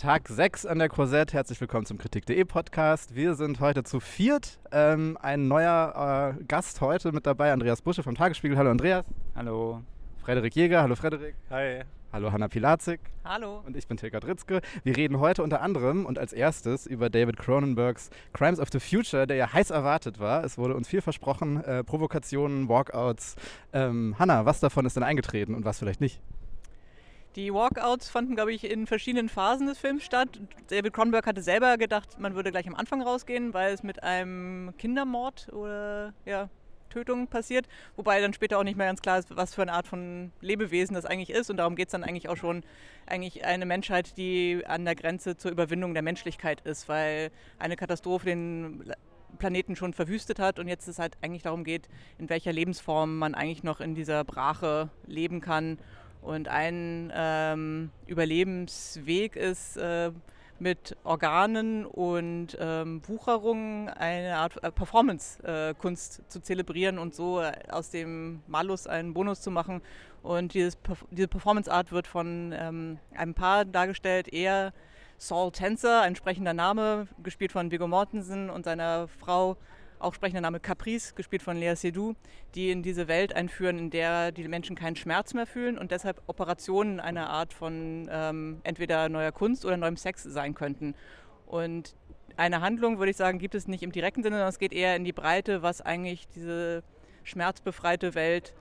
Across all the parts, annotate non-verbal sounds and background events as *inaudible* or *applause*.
Tag 6 an der Korsett. Herzlich willkommen zum Kritik.de Podcast. Wir sind heute zu viert. Ähm, ein neuer äh, Gast heute mit dabei, Andreas Busche vom Tagesspiegel. Hallo Andreas. Hallo. Frederik Jäger. Hallo Frederik. Hi. Hallo Hanna Pilatzik. Hallo. Und ich bin Tilka Dritzke. Wir reden heute unter anderem und als erstes über David Cronenbergs Crimes of the Future, der ja heiß erwartet war. Es wurde uns viel versprochen. Äh, Provokationen, Walkouts. Ähm, Hanna, was davon ist denn eingetreten und was vielleicht nicht? Die Walkouts fanden, glaube ich, in verschiedenen Phasen des Films statt. David Cronenberg hatte selber gedacht, man würde gleich am Anfang rausgehen, weil es mit einem Kindermord oder ja, Tötung passiert. Wobei dann später auch nicht mehr ganz klar ist, was für eine Art von Lebewesen das eigentlich ist. Und darum geht es dann eigentlich auch schon, eigentlich eine Menschheit, die an der Grenze zur Überwindung der Menschlichkeit ist, weil eine Katastrophe den Planeten schon verwüstet hat und jetzt es halt eigentlich darum geht, in welcher Lebensform man eigentlich noch in dieser Brache leben kann und ein ähm, Überlebensweg ist, äh, mit Organen und ähm, Wucherungen eine Art äh, Performance-Kunst äh, zu zelebrieren und so äh, aus dem Malus einen Bonus zu machen. Und dieses, diese Performance-Art wird von ähm, einem Paar dargestellt, er Saul Tänzer, ein sprechender Name, gespielt von Viggo Mortensen und seiner Frau auch sprechender Name Caprice, gespielt von Lea Seydoux, die in diese Welt einführen, in der die Menschen keinen Schmerz mehr fühlen und deshalb Operationen einer Art von ähm, entweder neuer Kunst oder neuem Sex sein könnten. Und eine Handlung, würde ich sagen, gibt es nicht im direkten Sinne, sondern es geht eher in die Breite, was eigentlich diese schmerzbefreite Welt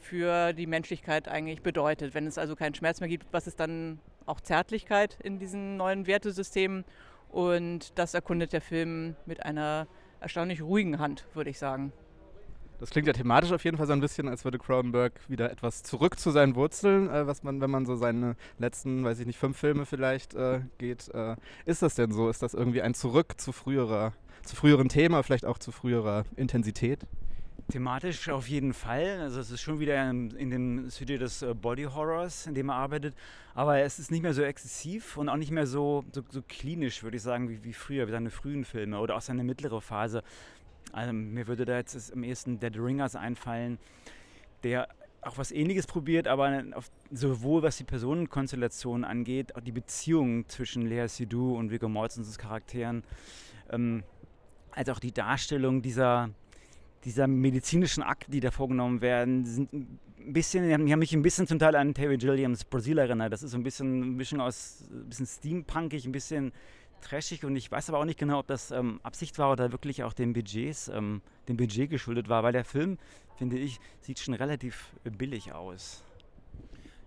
für die Menschlichkeit eigentlich bedeutet. Wenn es also keinen Schmerz mehr gibt, was ist dann auch Zärtlichkeit in diesen neuen Wertesystemen? Und das erkundet der Film mit einer erstaunlich ruhigen Hand, würde ich sagen. Das klingt ja thematisch auf jeden Fall so ein bisschen, als würde Cronenberg wieder etwas zurück zu seinen Wurzeln, äh, was man, wenn man so seine letzten, weiß ich nicht, fünf Filme vielleicht äh, geht. Äh, ist das denn so? Ist das irgendwie ein Zurück zu früherer, zu früheren Thema, vielleicht auch zu früherer Intensität? Thematisch auf jeden Fall. Also es ist schon wieder in dem Studio des äh, Body Horrors, in dem er arbeitet. Aber es ist nicht mehr so exzessiv und auch nicht mehr so, so, so klinisch, würde ich sagen, wie, wie früher, wie seine frühen Filme oder auch seine mittlere Phase. Also mir würde da jetzt am ehesten Dead Ringers einfallen, der auch was ähnliches probiert, aber sowohl was die Personenkonstellation angeht, auch die Beziehung zwischen Lea Seydoux und Viggo Mortensens Charakteren, ähm, als auch die Darstellung dieser dieser medizinischen Akten, die da vorgenommen werden, sind ein bisschen, die haben, mich ein bisschen zum Teil an Terry Gilliams Brasil erinnert. Das ist so ein bisschen eine Mischung aus ein bisschen steampunkig, ein bisschen trashig und ich weiß aber auch nicht genau, ob das ähm, Absicht war oder wirklich auch dem Budgets, ähm, dem Budget geschuldet war, weil der Film, finde ich, sieht schon relativ billig aus.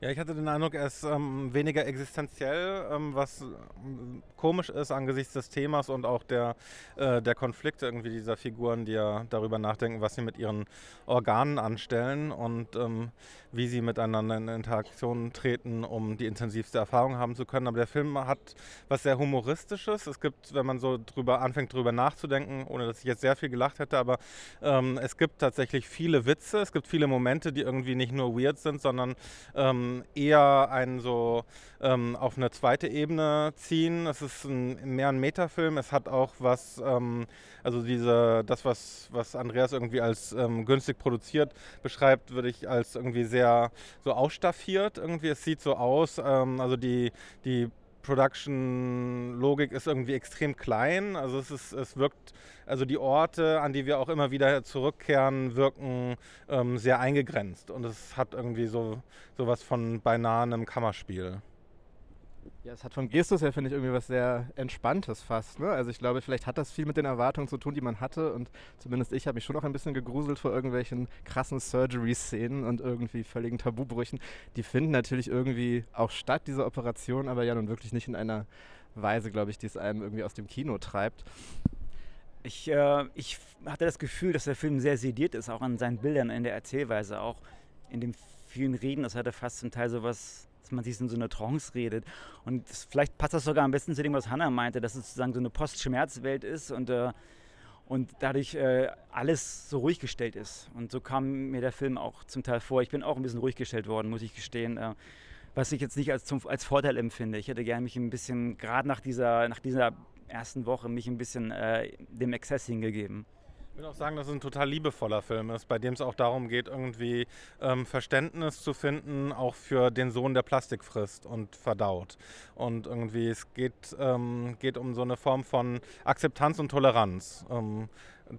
Ja, ich hatte den Eindruck, er ist ähm, weniger existenziell, ähm, was ähm, komisch ist angesichts des Themas und auch der, äh, der Konflikte irgendwie dieser Figuren, die ja darüber nachdenken, was sie mit ihren Organen anstellen und ähm, wie sie miteinander in Interaktion treten, um die intensivste Erfahrung haben zu können. Aber der Film hat was sehr Humoristisches. Es gibt, wenn man so drüber anfängt, drüber nachzudenken, ohne dass ich jetzt sehr viel gelacht hätte, aber ähm, es gibt tatsächlich viele Witze, es gibt viele Momente, die irgendwie nicht nur weird sind, sondern ähm, eher einen so ähm, auf eine zweite Ebene ziehen. Es ist ein, mehr ein Metafilm. Es hat auch was, ähm, also diese, das, was, was Andreas irgendwie als ähm, günstig produziert beschreibt, würde ich als irgendwie sehr so ausstaffiert. Irgendwie, es sieht so aus, ähm, also die, die Production-Logik ist irgendwie extrem klein. Also es, ist, es wirkt, also die Orte, an die wir auch immer wieder zurückkehren, wirken ähm, sehr eingegrenzt. Und es hat irgendwie so sowas von beinahe einem Kammerspiel. Ja, es hat vom Gestus her, finde ich, irgendwie was sehr Entspanntes fast. Ne? Also ich glaube, vielleicht hat das viel mit den Erwartungen zu tun, die man hatte. Und zumindest ich habe mich schon noch ein bisschen gegruselt vor irgendwelchen krassen Surgery-Szenen und irgendwie völligen Tabubrüchen. Die finden natürlich irgendwie auch statt, diese Operation, aber ja nun wirklich nicht in einer Weise, glaube ich, die es einem irgendwie aus dem Kino treibt. Ich, äh, ich hatte das Gefühl, dass der Film sehr sediert ist, auch an seinen Bildern, in der Erzählweise, auch in den vielen Reden. Das hatte fast zum Teil so was dass man sich in so einer Trance redet. Und das, vielleicht passt das sogar am besten zu dem, was Hannah meinte, dass es sozusagen so eine Post-Schmerz-Welt ist und, äh, und dadurch äh, alles so ruhig gestellt ist. Und so kam mir der Film auch zum Teil vor. Ich bin auch ein bisschen ruhig gestellt worden, muss ich gestehen. Äh, was ich jetzt nicht als, zum, als Vorteil empfinde. Ich hätte gerne mich ein bisschen, gerade nach dieser, nach dieser ersten Woche, mich ein bisschen äh, dem Exzess hingegeben. Ich würde auch sagen, dass es ein total liebevoller Film ist, bei dem es auch darum geht, irgendwie ähm, Verständnis zu finden, auch für den Sohn, der Plastik frisst und verdaut. Und irgendwie es geht, ähm, geht um so eine Form von Akzeptanz und Toleranz. Ähm,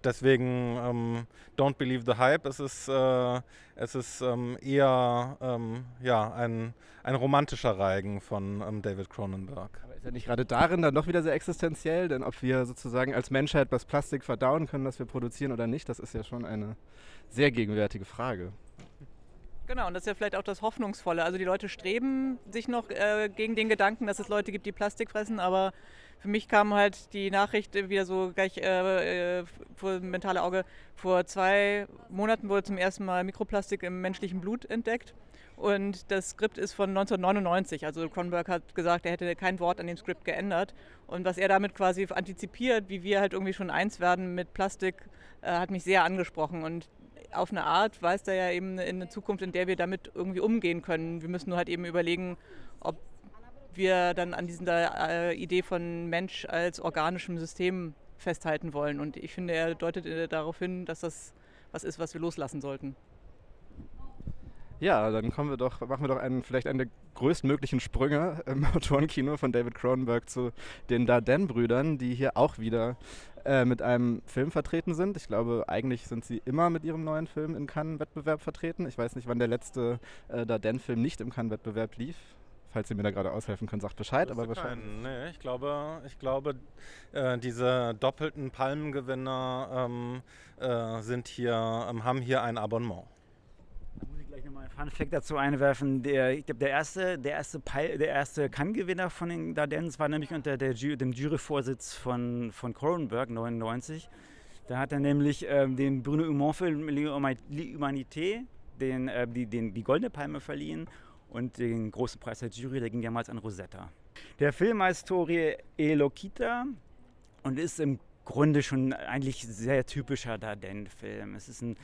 deswegen ähm, Don't Believe the Hype. Es ist, äh, es ist ähm, eher ähm, ja, ein, ein romantischer Reigen von David Cronenberg. Ist ja nicht gerade darin dann doch wieder sehr existenziell, denn ob wir sozusagen als Menschheit das Plastik verdauen können, das wir produzieren oder nicht, das ist ja schon eine sehr gegenwärtige Frage. Genau, und das ist ja vielleicht auch das Hoffnungsvolle. Also die Leute streben sich noch äh, gegen den Gedanken, dass es Leute gibt, die Plastik fressen, aber für mich kam halt die Nachricht wieder so gleich äh, äh, vor mentale Auge. Vor zwei Monaten wurde zum ersten Mal Mikroplastik im menschlichen Blut entdeckt. Und das Skript ist von 1999. Also Cronenberg hat gesagt, er hätte kein Wort an dem Skript geändert. Und was er damit quasi antizipiert, wie wir halt irgendwie schon eins werden mit Plastik, äh, hat mich sehr angesprochen. Und auf eine Art weist er ja eben in eine Zukunft, in der wir damit irgendwie umgehen können. Wir müssen nur halt eben überlegen, ob wir dann an dieser äh, Idee von Mensch als organischem System festhalten wollen. Und ich finde, er deutet äh, darauf hin, dass das was ist, was wir loslassen sollten. Ja, dann kommen wir doch, machen wir doch einen, vielleicht einen der größtmöglichen Sprünge *laughs* im Autorenkino von David Cronenberg zu den Dardenne-Brüdern, die hier auch wieder äh, mit einem Film vertreten sind. Ich glaube, eigentlich sind sie immer mit ihrem neuen Film im Cannes-Wettbewerb vertreten. Ich weiß nicht, wann der letzte äh, Dardenne-Film nicht im Cannes-Wettbewerb lief falls ihr mir da gerade aushelfen könnt, sagt Bescheid. Aber wahrscheinlich. Nee, ich glaube, ich glaube äh, diese doppelten Palmengewinner ähm, äh, sind hier, ähm, haben hier ein Abonnement. Da muss ich gleich nochmal einen Fun Fact dazu einwerfen. Der, ich glaube, der erste, der erste, erste Cannes-Gewinner von den Dardennes war nämlich unter der, dem Juryvorsitz von, von Cronenberg 99. Da hat er nämlich ähm, den Bruno Humont-Film L'Humanité den, äh, die, den, die Goldene Palme verliehen und den großen Preis der Jury, der ging damals an Rosetta. Der Film heißt Tori Elokita und ist im Grunde schon eigentlich sehr typischer Dardenne-Film. Es ist ein,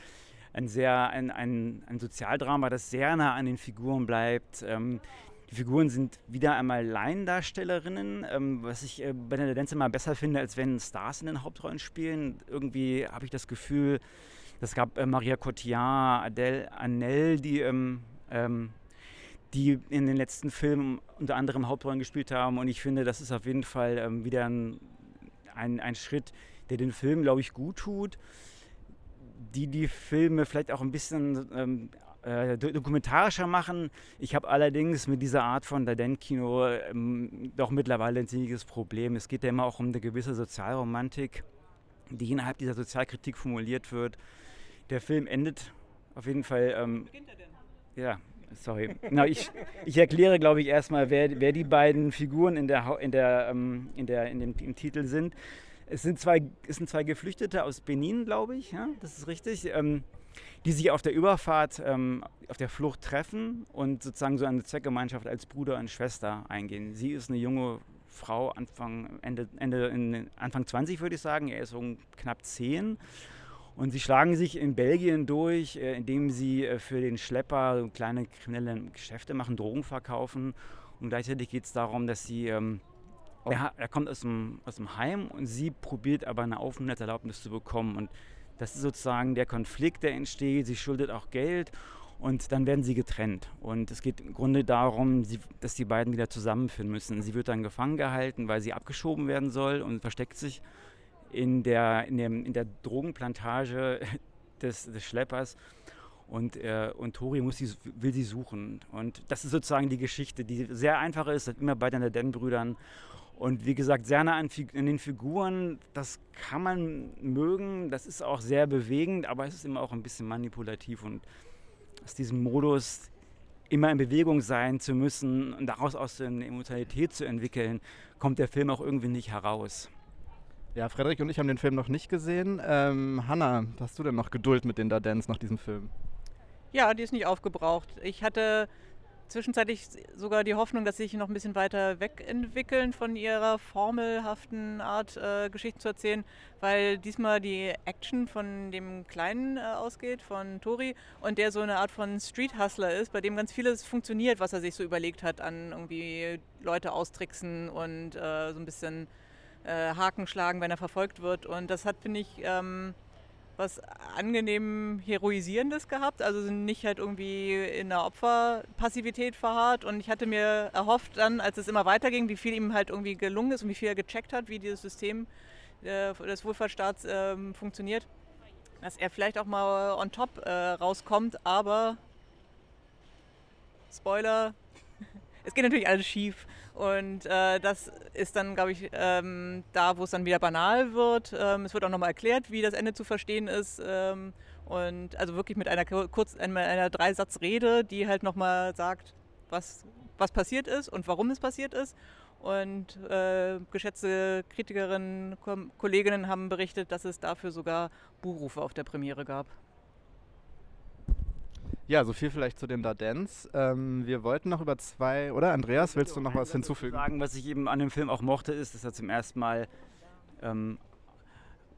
ein sehr ein, ein, ein, Sozialdrama, das sehr nah an den Figuren bleibt. Ähm, die Figuren sind wieder einmal Laiendarstellerinnen, ähm, was ich äh, bei der Dance immer besser finde, als wenn Stars in den Hauptrollen spielen. Irgendwie habe ich das Gefühl, es gab äh, Maria Cotillard, Adele Anel, die ähm, ähm die in den letzten Filmen unter anderem Hauptrollen gespielt haben. Und ich finde, das ist auf jeden Fall ähm, wieder ein, ein, ein, Schritt, der den Film, glaube ich, gut tut. Die die Filme vielleicht auch ein bisschen ähm, äh, dokumentarischer machen. Ich habe allerdings mit dieser Art von Dardenne-Kino ähm, doch mittlerweile ein ziemliches Problem. Es geht ja immer auch um eine gewisse Sozialromantik, die innerhalb dieser Sozialkritik formuliert wird. Der Film endet auf jeden Fall. Ähm, beginnt er denn? Ja, sorry. Na, ich, ich erkläre, glaube ich, erstmal, wer, wer die beiden Figuren in der, in der, ähm, in der, in dem, im Titel sind. Es sind zwei, es sind zwei Geflüchtete aus Benin, glaube ich, ja, das ist richtig, ähm, die sich auf der Überfahrt, ähm, auf der Flucht treffen und sozusagen so eine Zweckgemeinschaft als Bruder und Schwester eingehen. Sie ist eine junge Frau, Anfang, Ende, Ende, Anfang 20 würde ich sagen, er ist um knapp 10 und sie schlagen sich in Belgien durch, äh, indem sie äh, für den Schlepper kleine kriminelle Geschäfte machen, Drogen verkaufen. Und gleichzeitig geht es darum, dass sie, ähm, er, er, kommt aus dem, aus dem Heim und sie probiert aber eine Aufenthaltserlaubnis zu bekommen. Und das ist sozusagen der Konflikt, der entsteht. Sie schuldet auch Geld und dann werden sie getrennt. Und es geht im Grunde darum, dass die beiden wieder zusammenfinden müssen. Sie wird dann gefangen gehalten, weil sie abgeschoben werden soll und versteckt sich in der, in dem, in der Drogenplantage *laughs* des, des Schleppers. Und, äh, und Tori muss sie, will sie suchen. Und das ist sozusagen die Geschichte, die sehr einfach ist, immer bei den Den-Brüdern. Und wie gesagt, sehr nah an, an, den Figuren, das kann man mögen, das ist auch sehr bewegend, aber es ist immer auch ein bisschen manipulativ. Und aus diesem Modus, immer in Bewegung sein zu müssen und daraus aus eine Emotionalität zu entwickeln, kommt der Film auch irgendwie nicht heraus. Ja, Frederik und ich haben den Film noch nicht gesehen. Ähm, Hanna, hast du denn noch Geduld mit den Dardens nach diesem Film? Ja, die ist nicht aufgebraucht. Ich hatte zwischenzeitlich sogar die Hoffnung, dass sie sich noch ein bisschen weiter wegentwickeln von ihrer formelhaften Art, äh, Geschichten zu erzählen, weil diesmal die Action von dem Kleinen äh, ausgeht, von Tori, und der so eine Art von Street Hustler ist, bei dem ganz vieles funktioniert, was er sich so überlegt hat an irgendwie Leute austricksen und äh, so ein bisschen äh, Haken schlagen, wenn er verfolgt wird. Und das hat, finde ich, ähm, was angenehm Heroisierendes gehabt, also sind nicht halt irgendwie in einer Opferpassivität verharrt. Und ich hatte mir erhofft dann, als es immer weiterging, wie viel ihm halt irgendwie gelungen ist und wie viel er gecheckt hat, wie dieses System äh, des Wohlfahrtsstaats äh, funktioniert, dass er vielleicht auch mal on top äh, rauskommt, aber Spoiler, es geht natürlich alles schief. Und äh, das ist dann, glaube ich, ähm, da, wo es dann wieder banal wird. Ähm, es wird auch nochmal erklärt, wie das Ende zu verstehen ist. Ähm, und also wirklich mit einer kurz einer, einer Dreisatzrede, die halt nochmal sagt, was, was passiert ist und warum es passiert ist. Und äh, geschätzte Kritikerinnen, Kolleginnen haben berichtet, dass es dafür sogar Buhrufe auf der Premiere gab. Ja, so viel vielleicht zu den Dardens. Ähm, wir wollten noch über zwei, oder Andreas, willst du noch was hinzufügen? Sagen, was ich eben an dem Film auch mochte, ist, dass er zum ersten Mal ähm,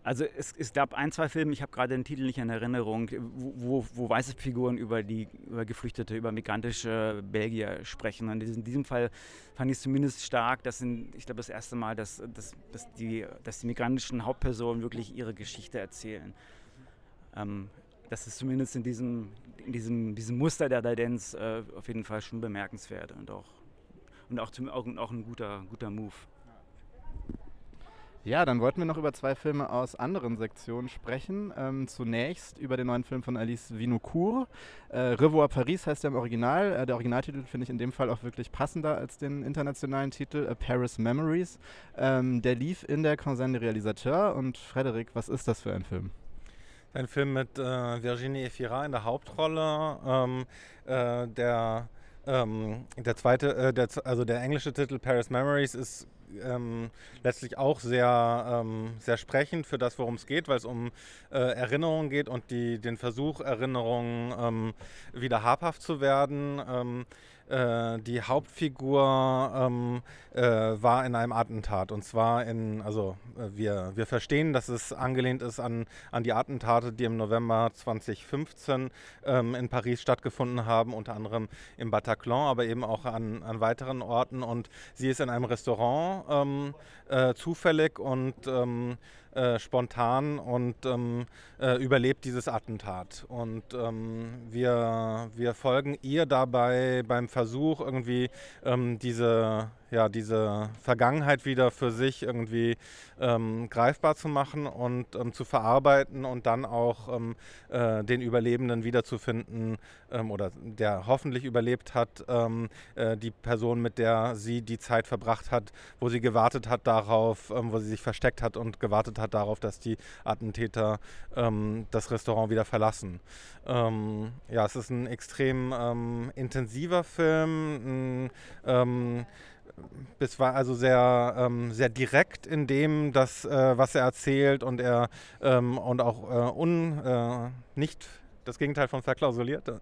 also es, es, gab ein, zwei Filme, ich habe gerade den Titel nicht in Erinnerung, wo, wo, wo, weiße Figuren über die über Geflüchtete, über migrantische Belgier sprechen. Und in diesem Fall fand ich es zumindest stark, dass in, ich glaube das erste Mal, dass, dass, dass, die, dass die migrantischen Hauptpersonen wirklich ihre Geschichte erzählen. Ähm, das ist zumindest in diesem, in diesem, diesem Muster der Didenz äh, auf jeden Fall schon bemerkenswert und auch, und auch, zum, auch, auch ein guter, guter Move. Ja, dann wollten wir noch über zwei Filme aus anderen Sektionen sprechen. Ähm, zunächst über den neuen Film von Alice Vinocourt. Äh, Revoir Paris heißt er im Original. Äh, der Originaltitel finde ich in dem Fall auch wirklich passender als den internationalen Titel äh, Paris Memories. Ähm, der lief in der Consent Realisateur. Und Frederik, was ist das für ein Film? Ein Film mit äh, Virginie Efira in der Hauptrolle. Ähm, äh, der, ähm, der zweite, äh, der, also der englische Titel Paris Memories ist ähm, letztlich auch sehr, ähm, sehr sprechend für das, worum es geht, weil es um äh, Erinnerungen geht und die, den Versuch, Erinnerungen ähm, wieder habhaft zu werden. Äh, die Hauptfigur ähm, äh, war in einem Attentat. Und zwar in, also äh, wir, wir verstehen, dass es angelehnt ist an, an die Attentate, die im November 2015 ähm, in Paris stattgefunden haben, unter anderem im Bataclan, aber eben auch an, an weiteren Orten. Und sie ist in einem Restaurant ähm, äh, zufällig und ähm, äh, spontan und ähm, äh, überlebt dieses Attentat. Und ähm, wir, wir folgen ihr dabei beim Versuch, irgendwie ähm, diese ja, diese Vergangenheit wieder für sich irgendwie ähm, greifbar zu machen und ähm, zu verarbeiten und dann auch ähm, äh, den Überlebenden wiederzufinden ähm, oder der hoffentlich überlebt hat, ähm, äh, die Person, mit der sie die Zeit verbracht hat, wo sie gewartet hat darauf, ähm, wo sie sich versteckt hat und gewartet hat darauf, dass die Attentäter das Restaurant wieder verlassen. ja, es ist ein extrem intensiver Film. Ein, es war also sehr, ähm, sehr direkt in dem, das, äh, was er erzählt und er ähm, und auch äh, un, äh, nicht das Gegenteil von verklausuliert, äh,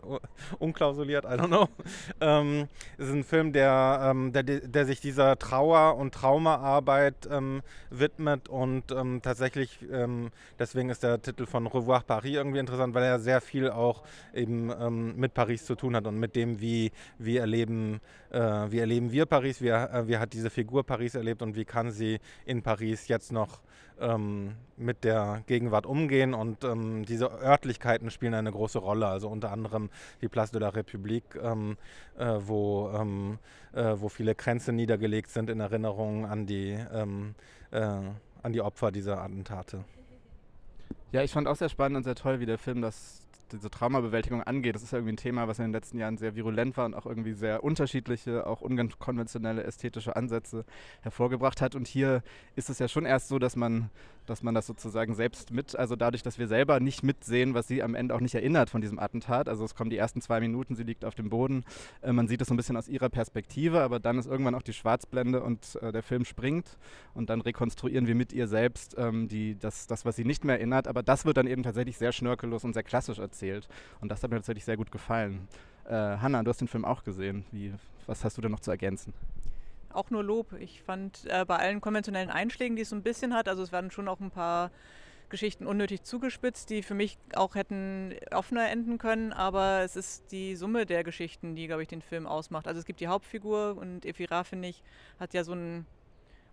unklausuliert, I don't know. *laughs* Ähm, es ist ein Film, der, ähm, der, der sich dieser Trauer- und Traumaarbeit ähm, widmet und ähm, tatsächlich, ähm, deswegen ist der Titel von Revoir Paris irgendwie interessant, weil er sehr viel auch eben ähm, mit Paris zu tun hat und mit dem, wie, wie, erleben, äh, wie erleben wir Paris, wie, äh, wie hat diese Figur Paris erlebt und wie kann sie in Paris jetzt noch ähm, mit der Gegenwart umgehen und ähm, diese Örtlichkeiten spielen eine große Rolle. Also unter anderem die Place de la République, ähm, äh, wo, ähm, äh, wo viele Kränze niedergelegt sind in Erinnerung an die, ähm, äh, an die Opfer dieser Attentate. Ja, ich fand auch sehr spannend und sehr toll, wie der Film das diese Traumabewältigung angeht. Das ist ja irgendwie ein Thema, was in den letzten Jahren sehr virulent war und auch irgendwie sehr unterschiedliche, auch unkonventionelle ästhetische Ansätze hervorgebracht hat. Und hier ist es ja schon erst so, dass man, dass man das sozusagen selbst mit, also dadurch, dass wir selber nicht mitsehen, was sie am Ende auch nicht erinnert von diesem Attentat. Also es kommen die ersten zwei Minuten, sie liegt auf dem Boden. Äh, man sieht es so ein bisschen aus ihrer Perspektive, aber dann ist irgendwann auch die Schwarzblende und äh, der Film springt und dann rekonstruieren wir mit ihr selbst ähm, die, das, das, was sie nicht mehr erinnert. Aber das wird dann eben tatsächlich sehr schnörkellos und sehr klassisch erzählt. Und das hat mir tatsächlich sehr gut gefallen. Äh, Hanna, du hast den Film auch gesehen. Wie, was hast du denn noch zu ergänzen? Auch nur Lob. Ich fand äh, bei allen konventionellen Einschlägen, die es so ein bisschen hat, also es werden schon auch ein paar Geschichten unnötig zugespitzt, die für mich auch hätten offener enden können, aber es ist die Summe der Geschichten, die, glaube ich, den Film ausmacht. Also es gibt die Hauptfigur und Efira, finde ich, hat ja so ein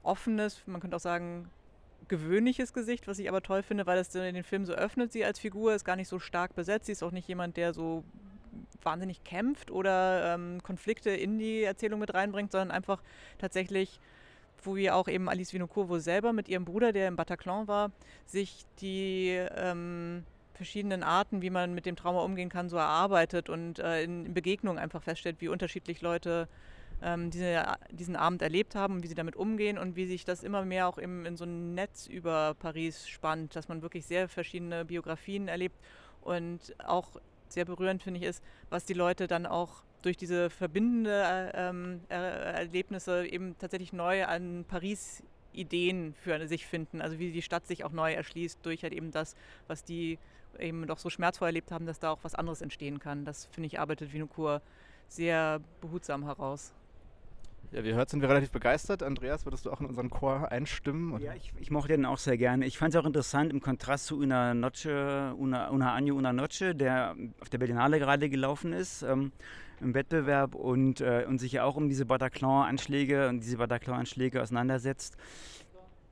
offenes, man könnte auch sagen, gewöhnliches Gesicht, was ich aber toll finde, weil es den Film so öffnet. Sie als Figur ist gar nicht so stark besetzt. Sie ist auch nicht jemand, der so wahnsinnig kämpft oder ähm, Konflikte in die Erzählung mit reinbringt, sondern einfach tatsächlich, wo wir auch eben Alice Vinocourt selber mit ihrem Bruder, der im Bataclan war, sich die ähm, verschiedenen Arten, wie man mit dem Trauma umgehen kann, so erarbeitet und äh, in, in Begegnungen einfach feststellt, wie unterschiedlich Leute ähm, diese, diesen Abend erlebt haben und wie sie damit umgehen und wie sich das immer mehr auch im, in so ein Netz über Paris spannt, dass man wirklich sehr verschiedene Biografien erlebt und auch sehr berührend finde ich ist, was die Leute dann auch durch diese verbindende ähm, Erlebnisse eben tatsächlich neu an Paris Ideen für sich finden, also wie die Stadt sich auch neu erschließt durch halt eben das, was die eben doch so schmerzvoll erlebt haben, dass da auch was anderes entstehen kann. Das finde ich arbeitet Vinokur sehr behutsam heraus. Ja, wie hört, sind wir relativ begeistert. Andreas, würdest du auch in unseren Chor einstimmen? Oder? Ja, ich, ich, mochte den auch sehr gerne. Ich fand es auch interessant im Kontrast zu Una Noche, Una, Una Año Una Noche, der auf der Berlinale gerade gelaufen ist. Ähm, im Wettbewerb und, äh, und sich ja auch um diese Bataclan-Anschläge und diese Bataclan-Anschläge auseinandersetzt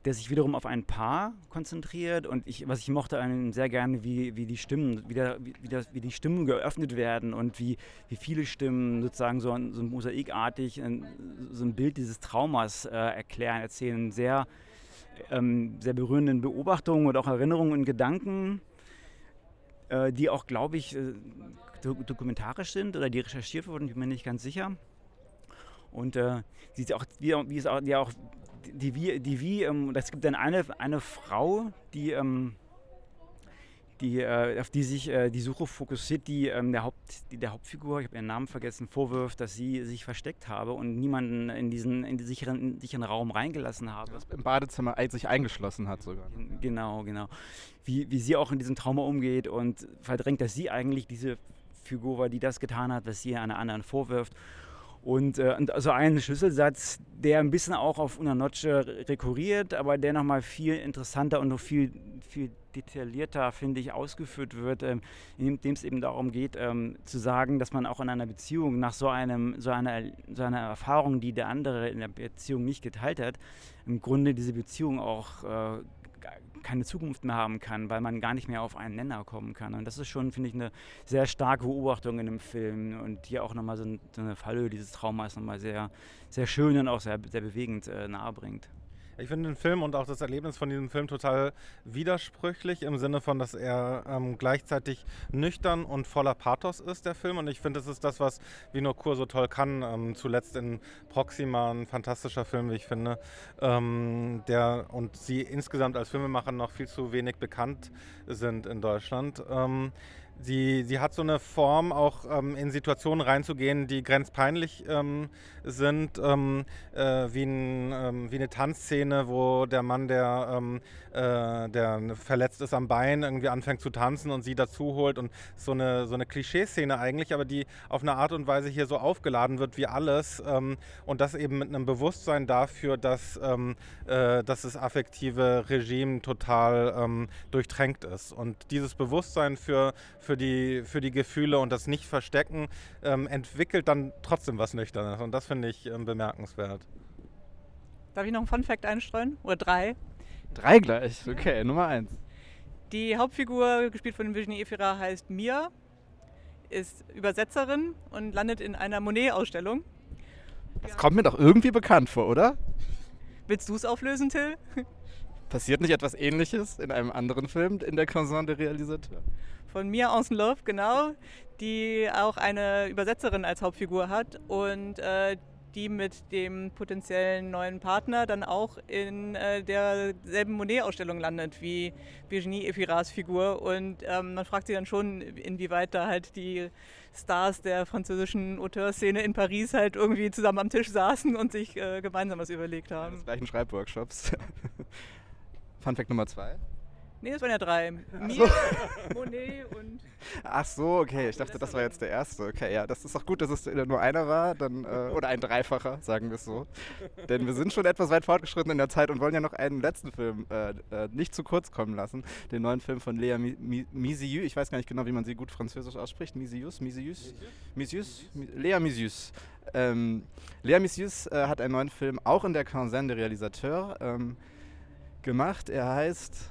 der sich wiederum auf ein Paar konzentriert und ich, was ich mochte sehr gerne, wie, wie die Stimmen, wie, der, wie, das, wie die Stimmen geöffnet werden und wie, wie viele Stimmen sozusagen so, so mosaikartig ein, so ein Bild dieses Traumas äh, erklären, erzählen. Sehr, ähm, sehr berührenden Beobachtungen und auch Erinnerungen und Gedanken, äh, die auch, glaube ich, äh, dokumentarisch sind oder die recherchiert wurden, bin mir nicht ganz sicher. Und äh, sie auch, wie, wie es auch, die auch die wie, die wie ähm, es gibt dann eine, eine Frau, die, ähm, die, äh, auf die sich äh, die Suche fokussiert, die, ähm, der, Haupt, die der Hauptfigur, ich habe ihren Namen vergessen, vorwirft, dass sie sich versteckt habe und niemanden in diesen in den sicheren, sicheren Raum reingelassen habe. Das Im Badezimmer sich eingeschlossen hat sogar. Genau, genau. Wie, wie sie auch in diesem Trauma umgeht und verdrängt, dass sie eigentlich diese Figur war, die das getan hat, was sie einer anderen vorwirft. Und, äh, und also ein Schlüsselsatz, der ein bisschen auch auf Una Noche rekurriert, aber der nochmal viel interessanter und noch viel, viel detaillierter, finde ich, ausgeführt wird, ähm, indem es eben darum geht, ähm, zu sagen, dass man auch in einer Beziehung nach so, einem, so, einer, so einer Erfahrung, die der andere in der Beziehung nicht geteilt hat, im Grunde diese Beziehung auch äh, keine Zukunft mehr haben kann, weil man gar nicht mehr auf einen Nenner kommen kann. Und das ist schon, finde ich, eine sehr starke Beobachtung in dem Film und hier auch nochmal so, eine Fallhöhe dieses Traumas nochmal sehr, sehr schön und auch sehr, sehr bewegend äh, nahebringt. Ich finde den Film und auch das Erlebnis von diesem Film total widersprüchlich im Sinne von, dass er ähm, gleichzeitig nüchtern und voller Pathos ist, der Film. Und ich finde, das ist das, was Vino Kur so toll kann. Ähm, zuletzt in Proxima, ein fantastischer Film, wie ich finde. Ähm, der und sie insgesamt als Filmemacher noch viel zu wenig bekannt sind in Deutschland. Sie, sie hat so eine Form, auch ähm, in Situationen reinzugehen, die grenzpeinlich ähm, sind, ähm, äh, wie, ein, ähm, wie, eine Tanzszene, wo der Mann, der, ähm, äh, der verletzt ist am Bein, irgendwie anfängt zu tanzen und sie dazu holt. Und so eine, so eine Klischeeszene eigentlich, aber die auf eine Art und Weise hier so aufgeladen wird wie alles. Ähm, und das eben mit einem Bewusstsein dafür, dass, äh, dass das affektive Regime total durchtränkt ist. Und dieses Bewusstsein für die, für die Gefühle und das Nicht-Verstecken ähm, entwickelt dann trotzdem was Nüchternes. Und das finde ich ähm, bemerkenswert. Darf ich noch einen Fun-Fact einstreuen? Oder drei? Drei gleich, okay, Nummer eins. Die Hauptfigur, gespielt von Virginie Efira, heißt Mia, ist Übersetzerin und landet in einer Monet-Ausstellung. Das kommt mir doch irgendwie bekannt vor, oder? Willst du es auflösen, Till? Passiert nicht etwas ähnliches in einem anderen Film in der Canson de Realisateur? von Mia Anselove, genau, die auch eine Übersetzerin als Hauptfigur hat und äh, die mit dem potenziellen neuen Partner dann auch in äh, derselben Monet-Ausstellung landet wie Virginie Efiras Figur. Und ähm, man fragt sich dann schon, inwieweit da halt die Stars der französischen Auteurszene in Paris halt irgendwie zusammen am Tisch saßen und sich äh, gemeinsam was überlegt haben. Ja, des gleichen Schreibworkshops. *laughs* Funfact Nummer zwei. Nee, das waren ja drei. Mir, *laughs* Monet und. Ach so, okay. Ich dachte, das war jetzt der erste. Okay, ja, das ist doch gut, dass es nur einer war, dann, äh, oder ein Dreifacher, sagen wir es so. *laughs* Denn wir sind schon etwas weit fortgeschritten in der Zeit und wollen ja noch einen letzten Film äh, äh, nicht zu kurz kommen lassen. Den neuen Film von Lea Misieux. Ich weiß gar nicht genau, wie man sie gut französisch ausspricht. Misius, Misius, Misius, Lea Misius. Ähm, Lea Misius äh, hat einen neuen Film auch in der Quinzaine de Realisateur. Ähm, gemacht. Er heißt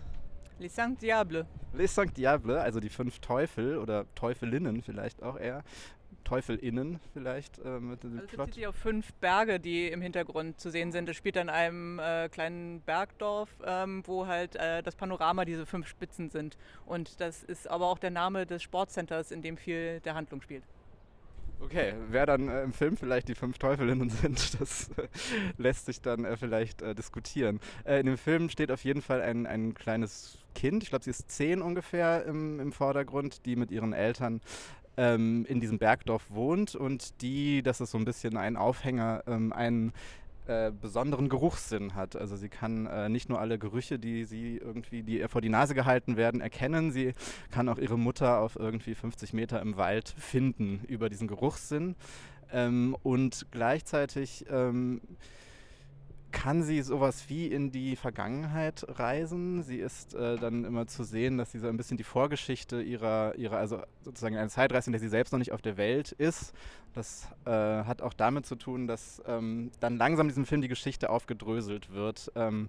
Les Cinq Diables. Les Cinq Diables, also die fünf Teufel oder Teufelinnen vielleicht auch eher. TeufelInnen vielleicht äh, mit dem Also Plot. sich auf fünf Berge, die im Hintergrund zu sehen sind. Es spielt an einem äh, kleinen Bergdorf, ähm, wo halt äh, das Panorama diese fünf Spitzen sind. Und das ist aber auch der Name des Sportcenters, in dem viel der Handlung spielt. Okay, wer dann äh, im Film vielleicht die fünf Teufelinnen sind, *laughs* das äh, lässt sich dann äh, vielleicht äh, diskutieren. Äh, in dem Film steht auf jeden Fall ein, ein kleines Kind, ich glaube, sie ist zehn ungefähr im, im Vordergrund, die mit ihren Eltern ähm, in diesem Bergdorf wohnt und die, das ist so ein bisschen ein Aufhänger, ähm, einen äh, besonderen Geruchssinn hat. Also sie kann äh, nicht nur alle Gerüche, die sie irgendwie, die ihr vor die Nase gehalten werden, erkennen. Sie kann auch ihre Mutter auf irgendwie 50 Meter im Wald finden über diesen Geruchssinn. Ähm, und gleichzeitig ähm, kann sie sowas wie in die Vergangenheit reisen. Sie ist äh, dann immer zu sehen, dass sie so ein bisschen die Vorgeschichte ihrer, ihrer, also sozusagen eine Zeitreise, in der sie selbst noch nicht auf der Welt ist. Das äh, hat auch damit zu tun, dass ähm, dann langsam in diesem Film die Geschichte aufgedröselt wird, ähm,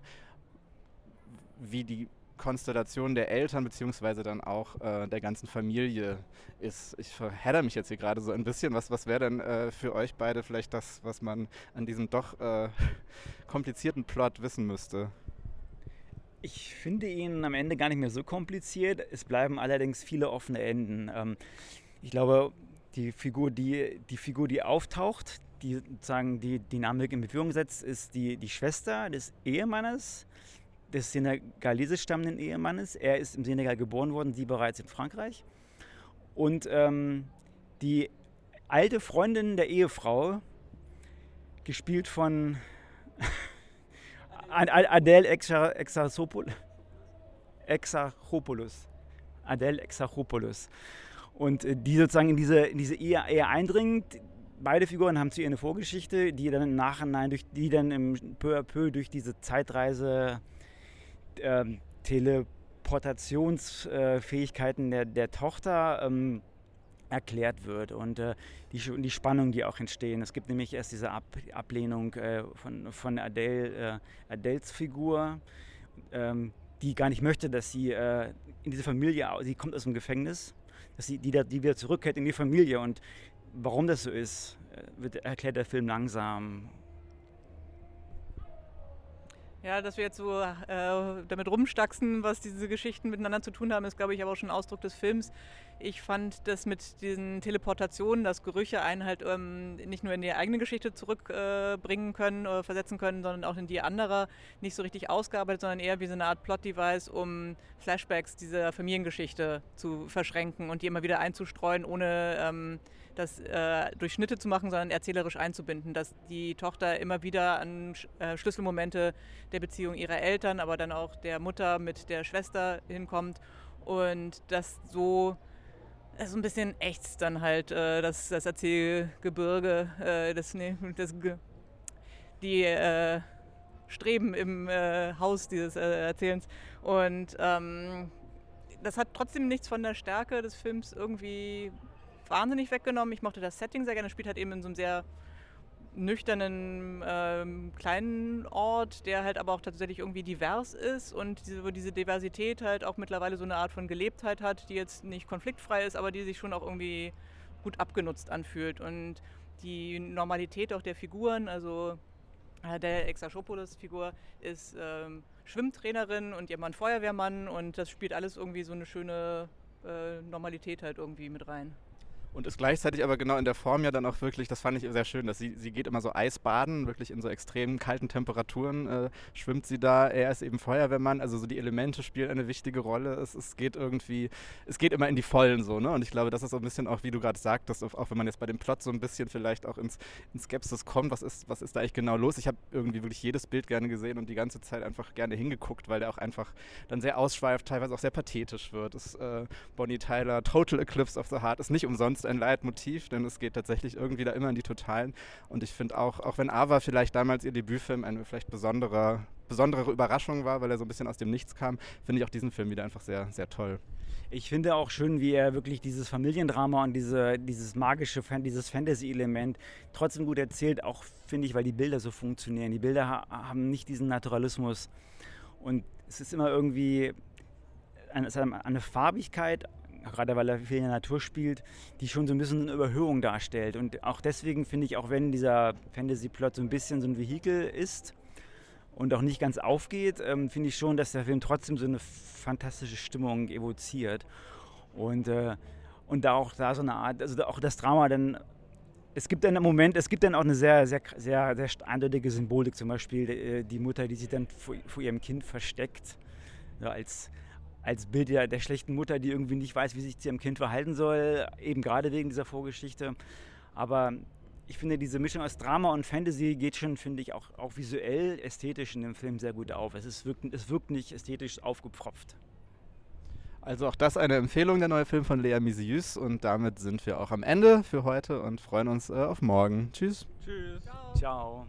wie die Konstellation der Eltern beziehungsweise dann auch äh, der ganzen Familie ist. Ich verhedder mich jetzt hier gerade so ein bisschen. Was, was wäre denn äh, für euch beide vielleicht das, was man an diesem doch äh, *laughs* komplizierten Plot wissen müsste? Ich finde ihn am Ende gar nicht mehr so kompliziert. Es bleiben allerdings viele offene Enden. Ähm, ich glaube, die Figur, die, die Figur, die auftaucht, die sozusagen die Dynamik in Bewegung setzt, ist die, die Schwester des Ehemannes, des senegalesisch stammenden Ehemannes. Er ist im Senegal geboren worden, sie bereits in Frankreich. Und ähm, die alte Freundin der Ehefrau, gespielt von *laughs* Adele Exarchopoulos. Adele Exarchopoulos. Und äh, die sozusagen in diese, in diese Ehe, Ehe eindringt. Beide Figuren haben zu ihr eine Vorgeschichte, die dann im Nachhinein, durch, die dann im peu à peu durch diese Zeitreise ähm, Teleportationsfähigkeiten der, der Tochter ähm, erklärt wird und äh, die, die Spannung, die auch entstehen. Es gibt nämlich erst diese Ab Ablehnung äh, von, von Adele, äh, Adeles Figur, ähm, die gar nicht möchte, dass sie äh, in diese Familie, sie kommt aus dem Gefängnis, dass sie die, da, die wieder zurückkehrt in die Familie und warum das so ist, äh, wird, erklärt der Film langsam Ja, dass wir jetzt so äh, damit rumstaxen, was diese Geschichten miteinander zu tun haben, ist, glaube ich, aber auch schon Ausdruck des Films. Ich fand das mit diesen Teleportationen, dass Gerüche einen halt ähm, nicht nur in die eigene Geschichte zurückbringen äh, können oder versetzen können, sondern auch in die anderer, nicht so richtig ausgearbeitet, sondern eher wie so eine Art Plot-Device, um Flashbacks dieser Familiengeschichte zu verschränken und die immer wieder einzustreuen, ohne ähm, das äh, durch Schnitte zu machen, sondern erzählerisch einzubinden, dass die Tochter immer wieder an äh, Schlüsselmomente der Beziehung ihrer Eltern, aber dann auch der Mutter mit der Schwester hinkommt und das so so ein bisschen ächzt dann halt äh, das, das Erzählgebirge, äh, das, nee, das, die äh, Streben im äh, Haus dieses äh, Erzählens. Und ähm, das hat trotzdem nichts von der Stärke des Films irgendwie wahnsinnig weggenommen. Ich mochte das Setting sehr gerne. Spielt halt eben in so einem sehr nüchternen ähm, kleinen Ort, der halt aber auch tatsächlich irgendwie divers ist und diese, diese Diversität halt auch mittlerweile so eine Art von Gelebtheit hat, die jetzt nicht konfliktfrei ist, aber die sich schon auch irgendwie gut abgenutzt anfühlt. Und die Normalität auch der Figuren, also äh, der Exarchopoulos-Figur ist ähm, Schwimmtrainerin und ihr Mann Feuerwehrmann und das spielt alles irgendwie so eine schöne äh, Normalität halt irgendwie mit rein. Und ist gleichzeitig aber genau in der Form ja dann auch wirklich, das fand ich sehr schön, dass sie, sie geht immer so Eisbaden, wirklich in so extrem kalten Temperaturen äh, schwimmt sie da. Er ist eben Feuerwehrmann, also so die Elemente spielen eine wichtige Rolle. Es, es geht irgendwie, es geht immer in die Vollen so, ne? Und ich glaube, das ist so ein bisschen auch, wie du gerade sagtest, auch wenn man jetzt bei dem Plot so ein bisschen vielleicht auch ins, ins Skepsis kommt, was ist, was ist da eigentlich genau los? Ich habe irgendwie wirklich jedes Bild gerne gesehen und die ganze Zeit einfach gerne hingeguckt, weil der auch einfach dann sehr ausschweift, teilweise auch sehr pathetisch wird. Ist äh, Bonnie Tyler, Total Eclipse of the Heart, ist nicht umsonst ein Leitmotiv, denn es geht tatsächlich irgendwie da immer in die Totalen. Und ich finde auch, auch wenn Ava vielleicht damals ihr Debütfilm eine vielleicht besonderer, besondere Überraschung war, weil er so ein bisschen aus dem Nichts kam, finde ich auch diesen Film wieder einfach sehr, sehr toll. Ich finde auch schön, wie er wirklich dieses Familiendrama und diese, dieses magische, dieses Fantasy-Element trotzdem gut erzählt, auch finde ich, weil die Bilder so funktionieren. Die Bilder ha haben nicht diesen Naturalismus Und es ist immer irgendwie eine, eine Farbigkeit, gerade weil er viel in der Natur spielt, die schon so ein bisschen eine Überhöhung darstellt. Und auch deswegen finde ich, auch wenn dieser Fantasy-Plot so ein bisschen so ein Vehikel ist und auch nicht ganz aufgeht, ähm, finde ich schon, dass der Film trotzdem so eine fantastische Stimmung evoziert. Und, äh, und da auch da so eine Art, also auch das Drama dann es gibt dann im Moment, es gibt dann auch eine sehr, sehr, sehr, sehr eindeutige Symbolik, zum Beispiel äh, die Mutter, die sich dann vor, ihrem Kind versteckt, ja, als, als Bild der, der, schlechten Mutter, die irgendwie nicht weiß, wie sich zu ihrem Kind verhalten soll, eben gerade wegen dieser Vorgeschichte. Aber ich finde, diese Mischung aus Drama und Fantasy geht schon, finde ich, auch, auch visuell, ästhetisch in dem Film sehr gut auf. Es, ist, wirkt, es wirkt nicht ästhetisch aufgepfropft. Also auch das eine Empfehlung, der neue Film von Lea Misius. Und damit sind wir auch am Ende für heute und freuen uns äh, auf morgen. Tschüss. Tschüss. Ciao. Ciao.